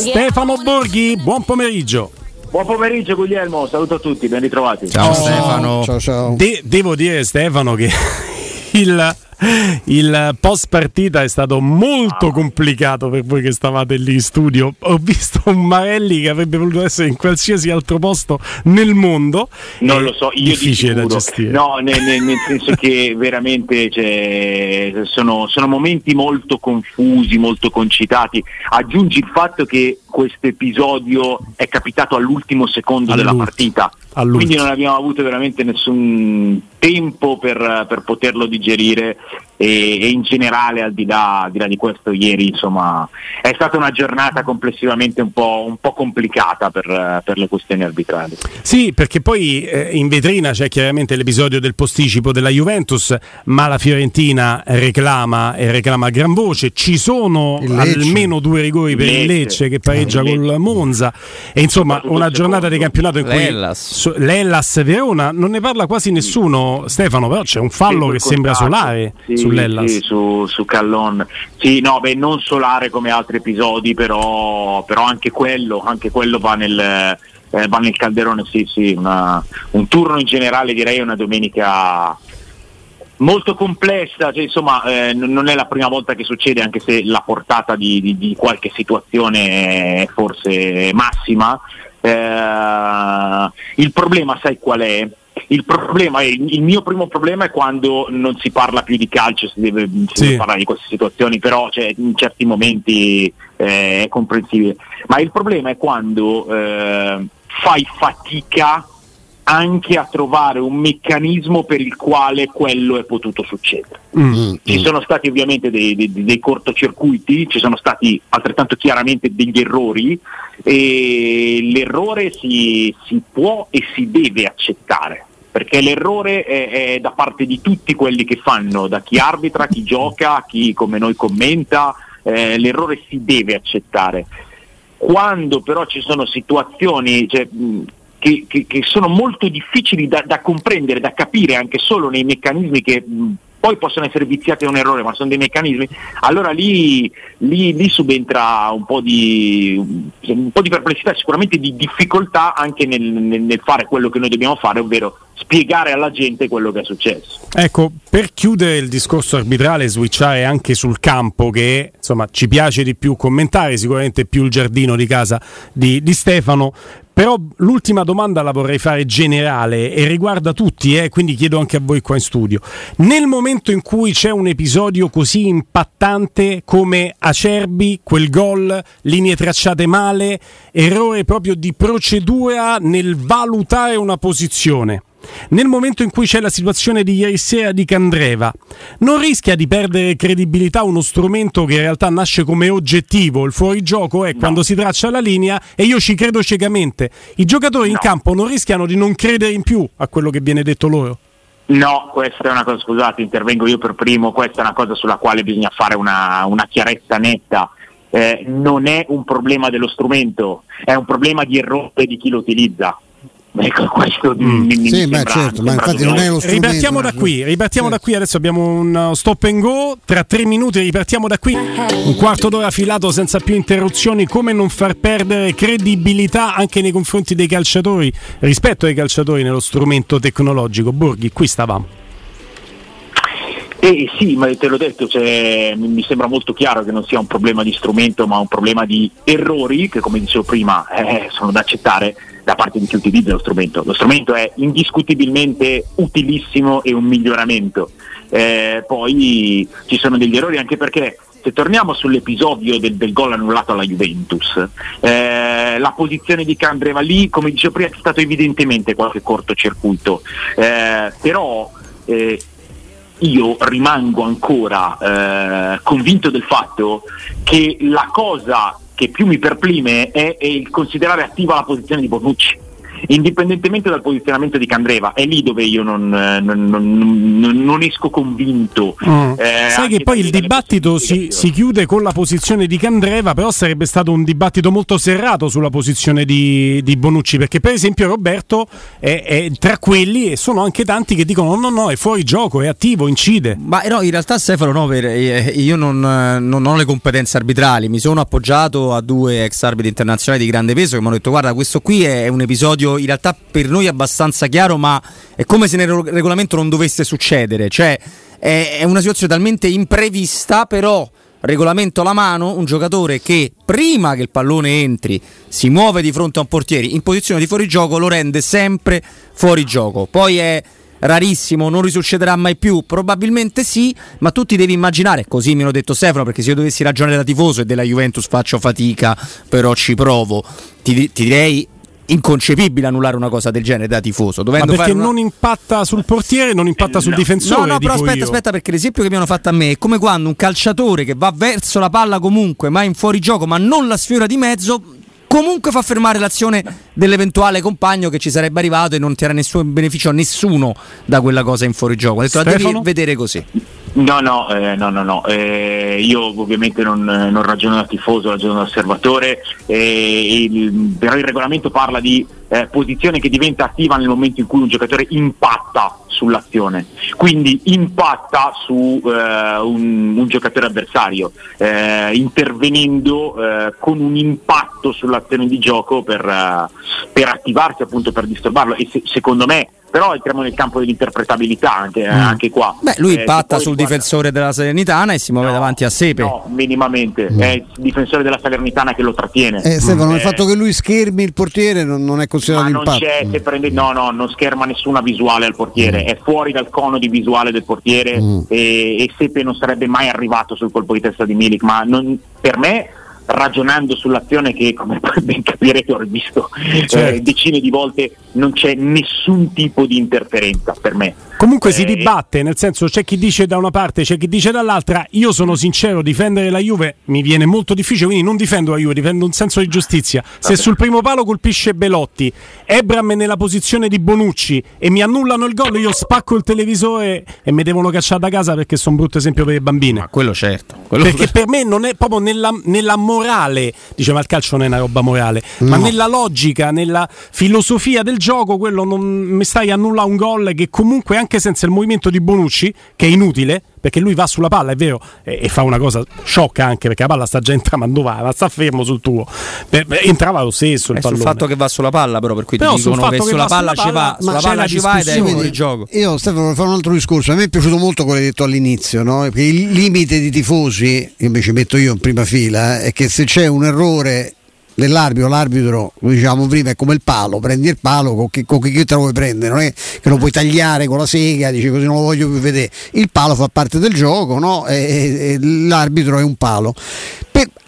Stefano Borghi, buon pomeriggio. Buon pomeriggio Guglielmo, saluto a tutti, ben ritrovati. Ciao Stefano. Ciao ciao. De- devo dire Stefano che il, il post partita è stato molto complicato per voi che stavate lì in studio. Ho visto un Marelli che avrebbe voluto essere in qualsiasi altro posto nel mondo. Non lo so, io di difficile da gestire. No, nel, nel- nel senso che veramente cioè, sono, sono momenti molto confusi, molto concitati. Aggiungi il fatto che questo episodio è capitato all'ultimo secondo della All'ultimo. partita. All'ultimo. Quindi non abbiamo avuto veramente nessun tempo per, per poterlo digerire e, e in generale al di, là, al di là di questo ieri insomma è stata una giornata complessivamente un po', un po' complicata per, per le questioni arbitrali. Sì, perché poi eh, in vetrina c'è chiaramente l'episodio del posticipo della Juventus, ma la Fiorentina reclama e reclama a gran voce. Ci sono Lecce. almeno due rigori per il Lecce. Lecce che pareggia Il col Lecce. Monza. E insomma, una giornata di campionato in cui L'Hellas. su- l'Hellas Verona non ne parla quasi nessuno, Stefano, però c'è un fallo Sì, che sembra solare Sì, sull'Hellas. sì, su, su Callon. Sì, no, beh, non solare come altri episodi, però, però anche quello, anche quello va nel, eh, va nel calderone, sì, sì, una- un turno in generale direi una domenica molto complessa, cioè, insomma eh, non è la prima volta che succede, anche se la portata di, di- di qualche situazione è forse massima. Eh, il problema, sai qual è? Il, problema è, il mio primo problema è quando non si parla più di calcio, si deve, si Sì. deve parlare di queste situazioni, però cioè, in certi momenti eh, è comprensibile. Ma il problema è quando eh, fai fatica anche a trovare un meccanismo per il quale quello è potuto succedere. Mm. Ci sono stati ovviamente dei, dei- dei cortocircuiti, ci sono stati altrettanto chiaramente degli errori e l'errore si, si può e si deve accettare. Perché l'errore è, è da parte di tutti quelli che fanno, da chi arbitra, chi gioca, chi come noi commenta, eh, l'errore si deve accettare. Quando però ci sono situazioni cioè, che, che- che sono molto difficili da, da comprendere, da capire anche solo nei meccanismi che poi possono essere viziati da un errore, ma sono dei meccanismi, allora lì, lì- lì subentra un po, di, un po' di perplessità, sicuramente di difficoltà anche nel, nel- nel fare quello che noi dobbiamo fare, ovvero spiegare alla gente quello che è successo. Ecco, per chiudere il discorso arbitrale switchare anche sul campo che insomma ci piace di più commentare, sicuramente più il giardino di casa di, di Stefano, però l'ultima domanda la vorrei fare generale e riguarda tutti, eh, quindi chiedo anche a voi qua in studio. Nel momento in cui c'è un episodio così impattante come Acerbi, quel gol, linee tracciate male, errore proprio di procedura nel valutare una posizione. Nel momento in cui c'è la situazione di ieri sera di Candreva, non rischia di perdere credibilità uno strumento che in realtà nasce come oggettivo? Il fuorigioco è quando si traccia la linea e io ci credo ciecamente. I giocatori in No. campo non rischiano di non credere in più a quello che viene detto loro. No, questa è una cosa, scusate, intervengo io per primo, questa è una cosa sulla quale bisogna fare una, una chiarezza netta. Eh, non è un problema dello strumento, è un problema di errore di chi lo utilizza. Ecco, questo mi, mi- mi Sì, ma sembra- certo, ma infatti non è lo strumento. Ripartiamo da qui, ripartiamo da qui, adesso abbiamo un uh, stop and go, tra tre minuti ripartiamo da qui, un quarto d'ora filato senza più interruzioni, come non far perdere credibilità anche nei confronti dei calciatori, rispetto ai calciatori nello strumento tecnologico. Borghi, qui stavamo. Eh, sì, ma te l'ho detto, cioè, mi mi sembra molto chiaro che non sia un problema di strumento, ma un problema di errori che, come dicevo prima, eh, sono da accettare da parte di chi utilizza lo strumento. Lo strumento è indiscutibilmente utilissimo e un miglioramento. Eh, poi ci sono degli errori anche perché se torniamo sull'episodio del, del gol annullato alla Juventus, eh, la posizione di Candreva lì, come dicevo prima, è stato evidentemente qualche cortocircuito, eh, però eh, io rimango ancora eh, convinto del fatto che la cosa che più mi perplime è, è il considerare attiva la posizione di Bonucci indipendentemente dal posizionamento di Candreva, è lì dove io non, non, non, non esco convinto. Mm. Eh, Sai che poi il dibattito si, si, chiude con la posizione di Candreva, però sarebbe stato un dibattito molto serrato sulla posizione di, di Bonucci, perché per esempio Roberto è, è, tra quelli e sono anche tanti che dicono no, no, no, è fuori gioco, è attivo, incide. Ma no, in realtà Stefano, no, per, eh, io non, non ho le competenze arbitrali, mi sono appoggiato a due ex arbitri internazionali di grande peso che mi hanno detto guarda questo qui è un episodio in realtà per noi abbastanza chiaro ma è come se nel regolamento non dovesse succedere, cioè è, una situazione talmente imprevista però regolamento alla mano, un giocatore che prima che il pallone entri si muove di fronte a un portiere in posizione di fuorigioco lo rende sempre fuori gioco. Poi è rarissimo, non risuccederà mai più? Probabilmente sì, ma tu ti devi immaginare, così mi hanno detto Stefano, perché se io dovessi ragionare da tifoso e della Juventus faccio fatica, però ci provo, ti, ti direi inconcepibile annullare una cosa del genere da tifoso. Ma perché una... non impatta sul portiere, non impatta sul difensore. No, no, però aspetta, io. aspetta, perché l'esempio che mi hanno fatto a me è come quando un calciatore che va verso la palla comunque, ma in fuorigioco, ma non la sfiora di mezzo, comunque fa fermare l'azione dell'eventuale compagno che ci sarebbe arrivato e non ti era nessun beneficio a nessuno da quella cosa in fuorigioco. Ho detto, la devi vedere così. No, no, eh, no, no, no. Eh, io ovviamente non, non, ragiono da tifoso, ragiono da osservatore, eh, il, però il regolamento parla di eh, posizione che diventa attiva nel momento in cui un giocatore impatta sull'azione, quindi impatta su eh, un, un, giocatore avversario, eh, intervenendo con un impatto sull'azione di gioco per, per attivarsi appunto per disturbarlo. E se, secondo me però entriamo nel campo dell'interpretabilità anche, mm. anche qua. Beh, lui eh, impatta sul difensore della Salernitana e si muove no, davanti a Sepe. No, minimamente, mm. è il difensore della Salernitana che lo trattiene. Eh, Stefano, mm. il fatto che lui schermi il portiere non, non è considerato Ma impatto. Non c'è, prende, no, no, non scherma nessuna visuale al portiere, mm. è fuori dal cono di visuale del portiere mm. e, e Sepe non sarebbe mai arrivato sul colpo di testa di Milik, ma non, per me ragionando sull'azione che come ben capirete ho rivisto certo. eh, decine di volte non c'è nessun tipo di interferenza per me Comunque eh, si dibatte, nel senso c'è chi dice da una parte, c'è chi dice dall'altra. Io sono sincero, difendere la Juve mi viene molto difficile, quindi non difendo la Juve, difendo un senso di giustizia. Se sul primo palo colpisce Belotti, Ebram è nella posizione di Bonucci e mi annullano il gol, io spacco il televisore e mi devono cacciare da casa perché sono un brutto esempio per i bambini. Ma quello certo. Quello perché per me non è proprio nella, nella morale, diceva il calcio non è una roba morale, no. ma nella logica, nella filosofia del gioco, quello non mi stai annullare un gol che comunque anche senza il movimento di Bonucci, che è inutile, perché lui va sulla palla, è vero, e, e fa una cosa sciocca anche perché la palla sta già entrando, ma va, sta fermo sul tuo. Per, entrava lo stesso il è pallone. sul fatto che va sulla palla, però per cui però ti dicono che sulla palla ci va, sulla palla ci va ed è fuori gioco. Io Stefano vorrei fare un altro discorso, a me è piaciuto molto quello che hai detto all'inizio, no? Perché il limite di tifosi, invece metto io in prima fila, è che se c'è un errore dell'arbitro, l'arbitro, come dicevamo prima, è come il palo, prendi il palo con chi, con chi te lo vuoi prendere, non è che lo puoi tagliare con la sega, dici così non lo voglio più vedere. Il palo fa parte del gioco, no? e, e, l'arbitro è un palo.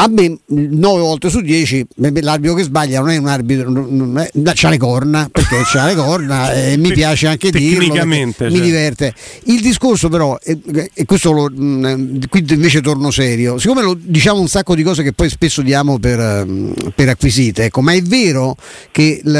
A me 9 volte su 10 l'arbitro che sbaglia non è un arbitro, non è, c'ha le corna, perché c'ha le corna e mi piace anche dirlo, cioè. mi diverte. Il discorso però, e, questo lo, qui invece torno serio, siccome lo, diciamo un sacco di cose che poi spesso diamo per, per acquisite, ecco, ma è vero che l,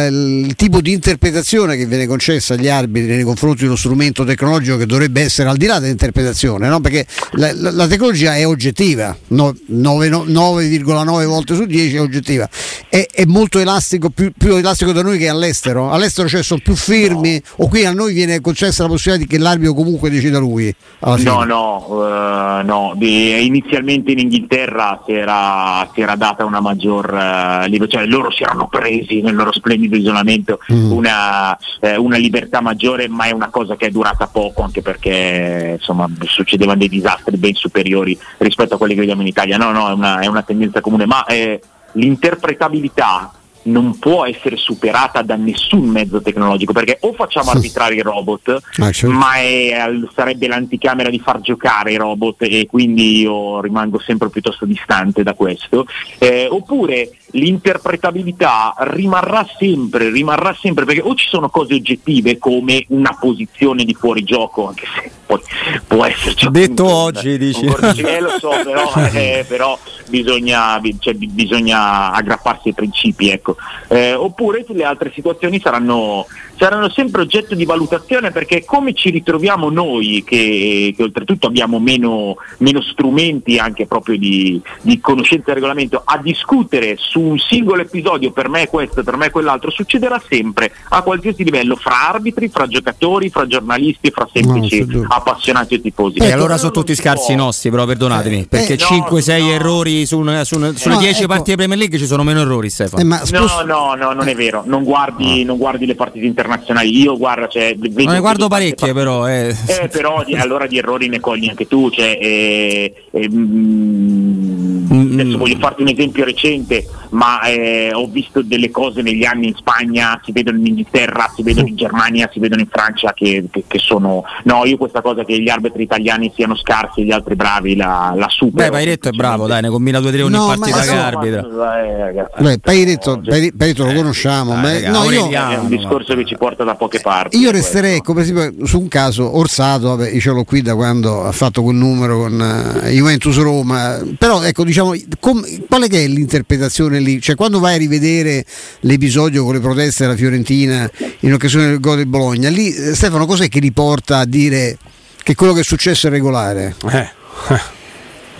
il tipo di interpretazione che viene concessa agli arbitri nei confronti di uno strumento tecnologico che dovrebbe essere al di là dell'interpretazione, no? perché la, la, la, tecnologia è oggettiva, no, 9, 9,9 volte su 10 è oggettiva, è, è molto elastico, più, più, elastico da noi che all'estero, all'estero cioè sono più fermi no. o qui a noi viene concessa la possibilità che l'arbitro comunque decida lui. No, no, uh, no. inizialmente in Inghilterra si era, si era data una maggior... Uh, cioè loro si erano presi nel loro splendido isolamento mm. una, eh, una, libertà maggiore, ma è una cosa che è durata poco anche perché insomma succedevano dei disastri ben superiori rispetto a quelli che vediamo in Italia. No, no, è una, è una tendenza comune, ma eh, l'interpretabilità non può essere superata da nessun mezzo tecnologico perché o facciamo arbitrare i robot ah, certo. ma è, sarebbe l'anticamera di far giocare i robot e quindi io rimango sempre piuttosto distante da questo eh, oppure l'interpretabilità rimarrà sempre, rimarrà sempre, perché o ci sono cose oggettive come una posizione di fuorigioco, anche se poi può esserci. Detto oggi, un, dici. Un eh, lo so, però, eh, però bisogna, cioè, bisogna, aggrapparsi ai principi, ecco. Eh, oppure le altre situazioni saranno, saranno, sempre oggetto di valutazione perché come ci ritroviamo noi che, che oltretutto abbiamo meno, meno, strumenti anche proprio di, di conoscenza del regolamento a discutere su un singolo episodio per me questo, per me quell'altro, succederà sempre a qualsiasi livello, fra arbitri, fra giocatori, fra giornalisti, fra semplici no, appassionati e tifosi. E eh, allora sono tutti scarsi può... nostri, però perdonatemi, eh, perché eh, 5-6 no, errori su su sulle 10 ecco. partite Premier League ci sono meno errori, Stefano. Eh, spost- no, no, no, non è vero, non guardi, non guardi le partite internazionali, io guardo, cioè, non ne guardo parecchie però. Eh. eh però di, allora di errori ne cogli anche tu, cioè, eh, eh, mm, mm, adesso voglio farti un esempio recente, ma eh, ho visto delle cose negli anni in Spagna, si vedono in Inghilterra, si vedono in Germania, si vedono in Francia che, che, che sono... No, io questa cosa che gli arbitri italiani siano scarsi e gli altri bravi la, la supero. Beh, Pairetto è bravo, dai, ne combina due o tre ogni no, partita che arbitra. Beh, Pairetto, Pairetto lo conosciamo, ma eh, no, io, è un discorso che ci porta da poche parti. Io resterei come su un caso Orsato, vabbè, io ce l'ho qui da quando ha fatto quel numero con uh, Juventus Roma, però ecco, diciamo, com, qual è, che è l'interpretazione lì? Cioè, quando vai a rivedere l'episodio con le proteste della Fiorentina in occasione del gol del Bologna, lì eh, Stefano cos'è che riporta a dire che quello che è successo è regolare? Eh.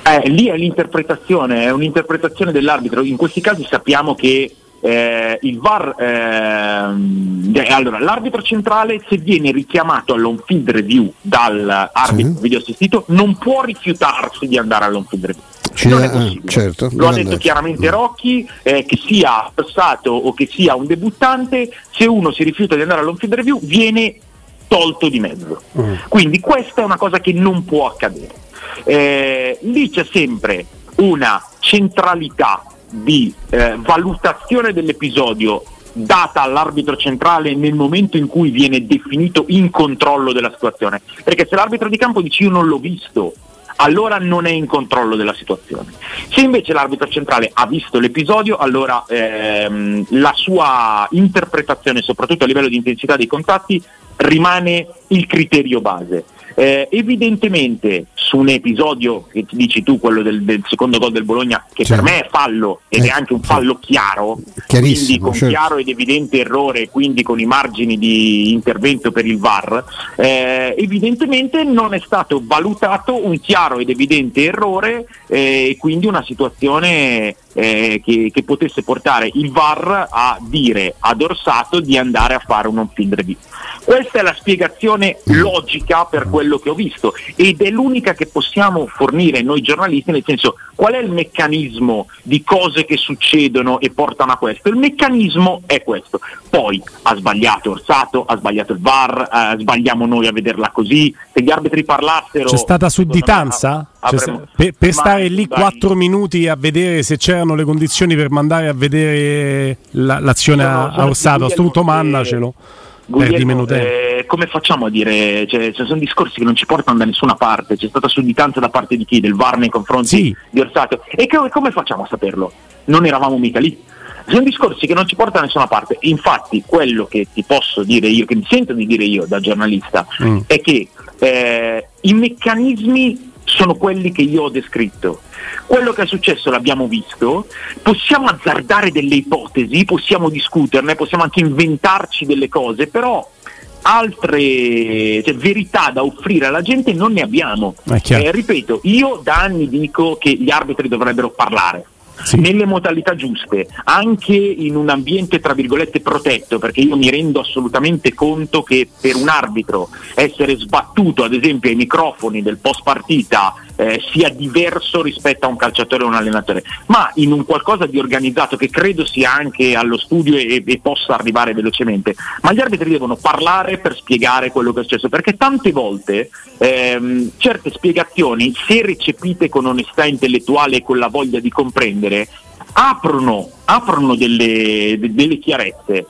Eh, lì è l'interpretazione, è un'interpretazione dell'arbitro. In questi casi sappiamo che eh, il VAR, eh, allora, l'arbitro centrale se viene richiamato all'on field review dall'arbitro sì. video assistito non può rifiutarsi di andare all'on field review. Ci non è possibile. Certo, Lo ha detto andare. chiaramente Rocchi, eh, che sia passato o che sia un debuttante, se uno si rifiuta di andare all'on field review viene tolto di mezzo. Mm. Quindi questa è una cosa che non può accadere. Eh, lì c'è sempre una centralità di eh, valutazione dell'episodio data all'arbitro centrale nel momento in cui viene definito in controllo della situazione. Perché se l'arbitro di campo dice io non l'ho visto, allora non è in controllo della situazione. Se invece l'arbitro centrale ha visto l'episodio, allora ehm, la sua interpretazione, soprattutto a livello di intensità dei contatti, rimane il criterio base. Eh, evidentemente su un episodio che ti dici tu, quello del, del secondo gol del Bologna, che certo. per me è fallo ed eh, è anche un fallo chiaro, quindi con certo. chiaro ed evidente errore, quindi con i margini di intervento per il VAR, eh, evidentemente non è stato valutato un chiaro ed evidente errore eh, e quindi una situazione eh, che, che, potesse portare il VAR a dire ad Orsato di andare a fare un on-field review. Questa è la spiegazione logica per quello che ho visto ed è l'unica che possiamo fornire noi giornalisti, nel senso qual è il meccanismo di cose che succedono e portano a questo? Il meccanismo è questo. Poi ha sbagliato Orsato, ha sbagliato il VAR, eh, sbagliamo noi a vederla così, se gli arbitri parlassero... C'è stata sudditanza? Cioè, per, per stare lì quattro minuti a vedere se c'erano le condizioni per mandare a vedere la, l'azione no, no, a Orsato, a questo punto mandacelo. Perdi tempo. Eh, come facciamo a dire? Cioè, ci sono discorsi che non ci portano da nessuna parte. C'è stata sudditanza da parte di chi? Del VAR nei confronti sì. di Orsato. E che, come facciamo a saperlo? Non eravamo mica lì. Sono discorsi che non ci portano da nessuna parte. Infatti, quello che ti posso dire io, che mi sento di dire io da giornalista, mm. è che eh, i meccanismi sono quelli che io ho descritto. Quello che è successo l'abbiamo visto, possiamo azzardare delle ipotesi, possiamo discuterne, possiamo anche inventarci delle cose, però altre cioè, verità da offrire alla gente non ne abbiamo. Eh, ripeto, io da anni dico che gli arbitri dovrebbero parlare sì. nelle modalità giuste, anche in un ambiente tra virgolette protetto, perché io mi rendo assolutamente conto che per un arbitro essere sbattuto ad esempio ai microfoni del post partita eh, sia diverso rispetto a un calciatore o un allenatore, ma in un qualcosa di organizzato che credo sia anche allo studio e, e possa arrivare velocemente. Ma gli arbitri devono parlare per spiegare quello che è successo, perché tante volte ehm, certe spiegazioni, se recepite con onestà intellettuale e con la voglia di comprendere, aprono, aprono delle, delle chiarezze.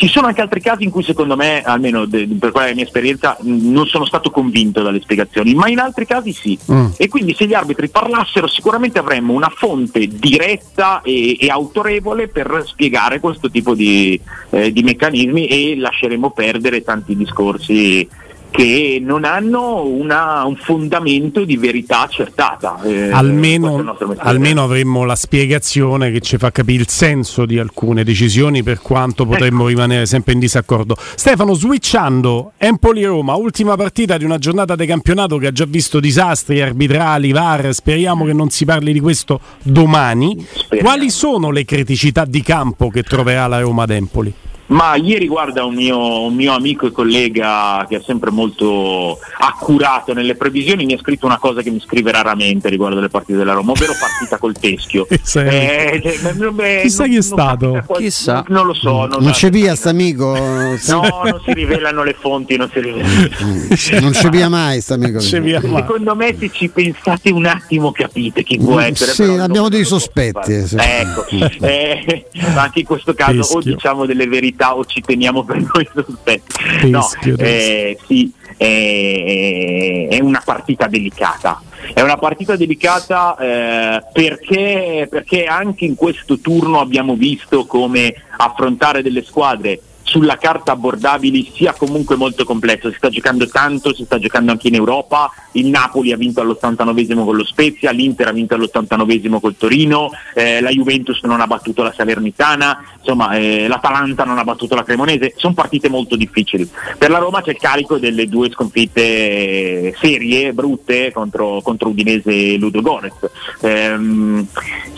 Ci sono anche altri casi in cui secondo me, almeno de, per quella mia esperienza, non sono stato convinto dalle spiegazioni, ma in altri casi sì. Mm. E quindi se gli arbitri parlassero sicuramente avremmo una fonte diretta e, e autorevole per spiegare questo tipo di, eh, di, meccanismi e lasceremo perdere tanti discorsi che non hanno una, un fondamento di verità accertata. Eh, almeno, almeno, avremmo la spiegazione che ci fa capire il senso di alcune decisioni per quanto potremmo ecco. rimanere sempre in disaccordo. Stefano, switchando Empoli-Roma, ultima partita di una giornata di campionato che ha già visto disastri arbitrali, VAR, speriamo che non si parli di questo domani. Speriamo. Quali sono le criticità di campo che troverà la Roma ad Empoli? Ma ieri guarda un mio, un mio, amico e collega che è sempre molto accurato nelle previsioni mi ha scritto una cosa che mi scrive raramente riguardo le partite della Roma, ovvero partita col teschio. eh, cioè, Chissà chi è stato? Qual- Chissà. Non, lo so. Non, non c'è via st'amico? No, non si rivelano le fonti, non si rivelano. non c'è via mai st'amico. Secondo me se ci pensate un attimo capite chi può essere. Sì, abbiamo dei sospetti. Sì. Ecco, eh, anche in questo caso Teschio. o diciamo delle verità verità o ci teniamo per noi sospetti. No, eh, sì, eh, è una partita delicata. È una partita delicata eh, perché, perché anche in questo turno abbiamo visto come affrontare delle squadre sulla carta abbordabili sia comunque molto complesso, si sta giocando tanto, si sta giocando anche in Europa, il Napoli ha vinto all'89esimo con lo Spezia, l'Inter ha vinto all'89esimo col Torino, eh, la Juventus non ha battuto la Salernitana, insomma eh, l'Atalanta non ha battuto la Cremonese, sono partite molto difficili. Per la Roma c'è il carico delle due sconfitte serie, brutte, contro, contro Udinese e Ludo Gorez. Eh,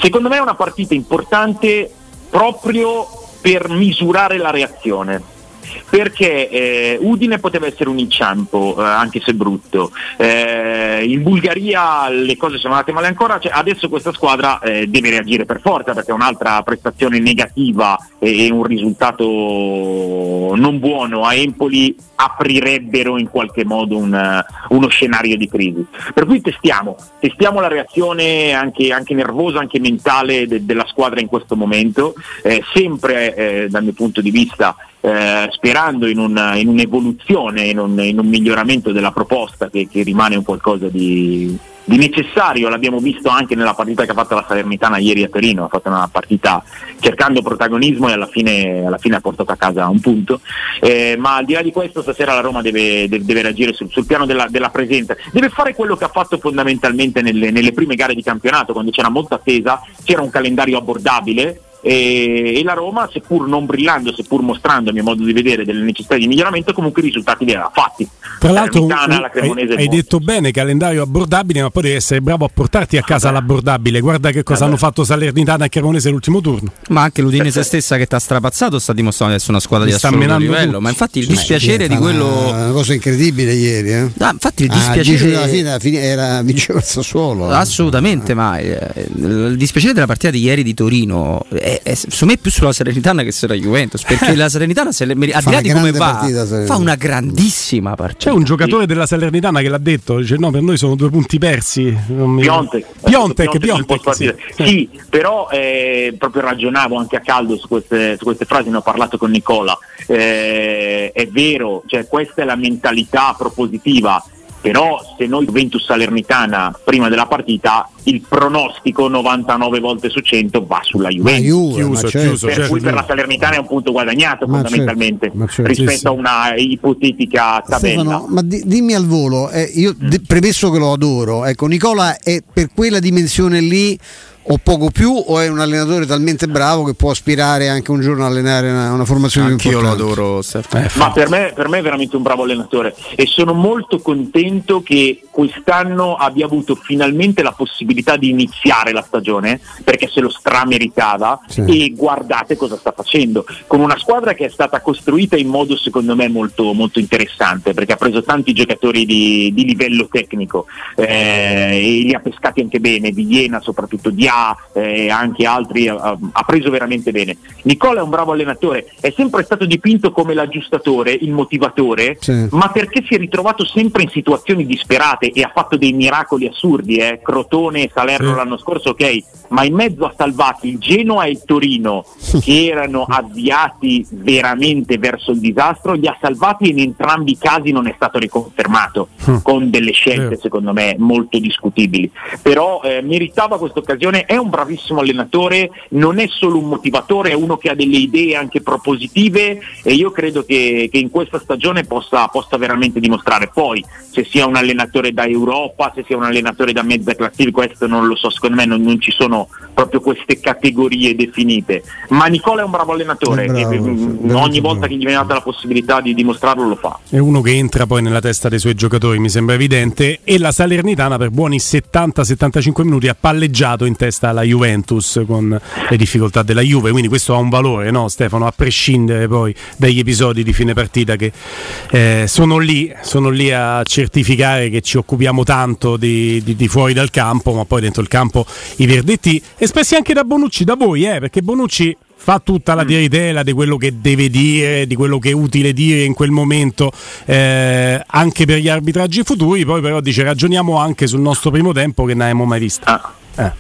secondo me è una partita importante proprio per misurare la reazione perché eh, Udine poteva essere un inciampo, eh, anche se brutto. Eh, in Bulgaria le cose sono andate male ancora, cioè, adesso questa squadra eh, deve reagire per forza perché un'altra prestazione negativa e, un risultato non buono a Empoli aprirebbero in qualche modo un, uno scenario di crisi. Per cui testiamo, testiamo la reazione anche, anche nervosa, anche mentale de, della squadra in questo momento, eh, sempre eh, dal mio punto di vista eh, sperando in, una, in un'evoluzione, in un, in un, miglioramento della proposta che, che rimane un qualcosa di, di, necessario, l'abbiamo visto anche nella partita che ha fatto la Salernitana ieri a Torino, ha fatto una partita cercando protagonismo e alla fine, alla fine ha portato a casa un punto, eh, ma al di là di questo stasera la Roma deve, deve, deve reagire sul, sul piano della, della, presenza, deve fare quello che ha fatto fondamentalmente nelle, nelle prime gare di campionato, quando c'era molta attesa, c'era un calendario abbordabile, e, e, la Roma, seppur non brillando, seppur mostrando a mio modo di vedere delle necessità di miglioramento, comunque i risultati li aveva fatti. Tra l'altro, Mitana, hai, hai detto bene calendario abbordabile, ma poi devi essere bravo a portarti a casa l'abbordabile. Guarda che cosa hanno fatto Salernitana e Cremonese l'ultimo turno. Ma anche l'Udinese stessa che ti ha strapazzato sta dimostrando di essere una squadra di assoluto livello. Tutto. Ma infatti il dispiacere di quello. Una, cosa incredibile ieri. Eh? Ah, infatti il ah, dispiacere. Ah, alla fine, era vinceva il Sassuolo. Eh. Assolutamente, ma eh, il dispiacere della partita di ieri di Torino è, è, secondo me più sulla Serenitana che sulla Juventus. Perché la Serenitana, se le, al di là di come va, partita, fa una grandissima partita. C'è un giocatore della Salernitana che l'ha detto, dice no, per noi sono due punti persi. Piontek. Piontek, Piontek, sì. sì. però eh, proprio ragionavo anche a caldo su queste, su queste frasi, ne ho parlato con Nicola. Eh, è vero, cioè, questa è la mentalità propositiva però se noi Juventus Salernitana prima della partita il pronostico 99 volte su 100 va sulla Juventus Juve, chiuso, certo. chiuso, per certo. cui per la Salernitana è un punto guadagnato ma fondamentalmente certo, certo. rispetto sì, a una ipotetica tabella Stefano, ma di, dimmi al volo eh, io mm. d- premesso che lo adoro ecco Nicola è per quella dimensione lì o poco più o è un allenatore talmente bravo che può aspirare anche un giorno a allenare una, una formazione Anche io lo adoro eh, ma per me, per me, è veramente un bravo allenatore e sono molto contento che quest'anno abbia avuto finalmente la possibilità di iniziare la stagione perché se lo strameritava sì. e guardate cosa sta facendo. Con una squadra che è stata costruita in modo secondo me molto, molto interessante perché ha preso tanti giocatori di, di livello tecnico eh, e li ha pescati anche bene di Iena soprattutto di e eh, anche altri ha, ha, preso veramente bene. Nicola è un bravo allenatore, è sempre stato dipinto come l'aggiustatore, il motivatore, sì. ma perché si è ritrovato sempre in situazioni disperate e ha fatto dei miracoli assurdi, eh? Crotone e Salerno sì. l'anno scorso, ok, ma in mezzo ha salvati il Genoa e il Torino che erano avviati veramente verso il disastro, li ha salvati e in entrambi i casi non è stato riconfermato con delle scelte secondo me molto discutibili. Però eh, meritava questa occasione È un bravissimo allenatore, non è solo un motivatore, è uno che ha delle idee anche propositive e io credo che, che in questa stagione possa, possa, veramente dimostrare. Poi se sia un allenatore da Europa, se sia un allenatore da mezza classifica, questo non lo so, secondo me non, non ci sono proprio queste categorie definite. Ma Nicola è un bravo allenatore, bravo, che, mm, ogni volta che gli viene data la possibilità di dimostrarlo lo fa. È uno che entra poi nella testa dei suoi giocatori, mi sembra evidente, e la Salernitana per buoni 70-75 minuti ha palleggiato in testa alla Juventus con le difficoltà della Juve, quindi questo ha un valore, no Stefano, a prescindere poi dagli episodi di fine partita che eh, sono, lì, sono lì a certificare che ci occupiamo tanto di, di, di, fuori dal campo, ma poi dentro il campo i verdetti espressi anche da Bonucci, da voi, eh, perché Bonucci fa tutta la mm. di quello che deve dire, di quello che è utile dire in quel momento, eh, anche per gli arbitraggi futuri, poi però dice ragioniamo anche sul nostro primo tempo che non abbiamo mai visto. Ah. Eh.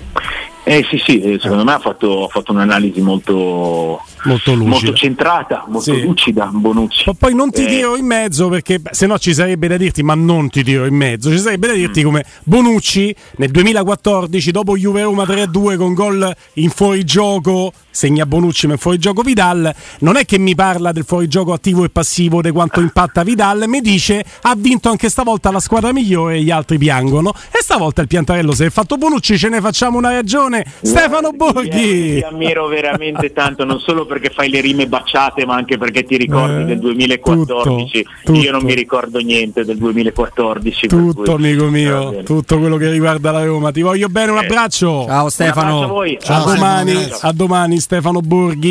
Eh sì, sì, eh, secondo me ha fatto, ha fatto un'analisi molto, molto, molto, centrata, molto sì. lucida Bonucci. Ma poi non ti eh. tiro in mezzo perché se no ci sarebbe da dirti, ma non ti tiro in mezzo, ci sarebbe da dirti mm. come Bonucci nel 2014 dopo Juve Roma 3-2 con gol in fuorigioco segna Bonucci ma in fuorigioco Vidal, non è che mi parla del fuorigioco attivo e passivo, di quanto impatta Vidal, mi dice ha vinto anche stavolta la squadra migliore e gli altri piangono e stavolta il piantarello se è fatto Bonucci ce ne facciamo una ragione Attenzione, Stefano Borghi. Ti ammiro veramente tanto, non solo perché fai le rime baciate, ma anche perché ti ricordi eh, del 2014. Tutto, tutto. Io non mi ricordo niente del 2014. Tutto, amico mio, tutto quello che riguarda la Roma. Ti voglio bene, un eh. abbraccio. Ciao Stefano. Un Ciao, a, domani, a domani Stefano Borghi.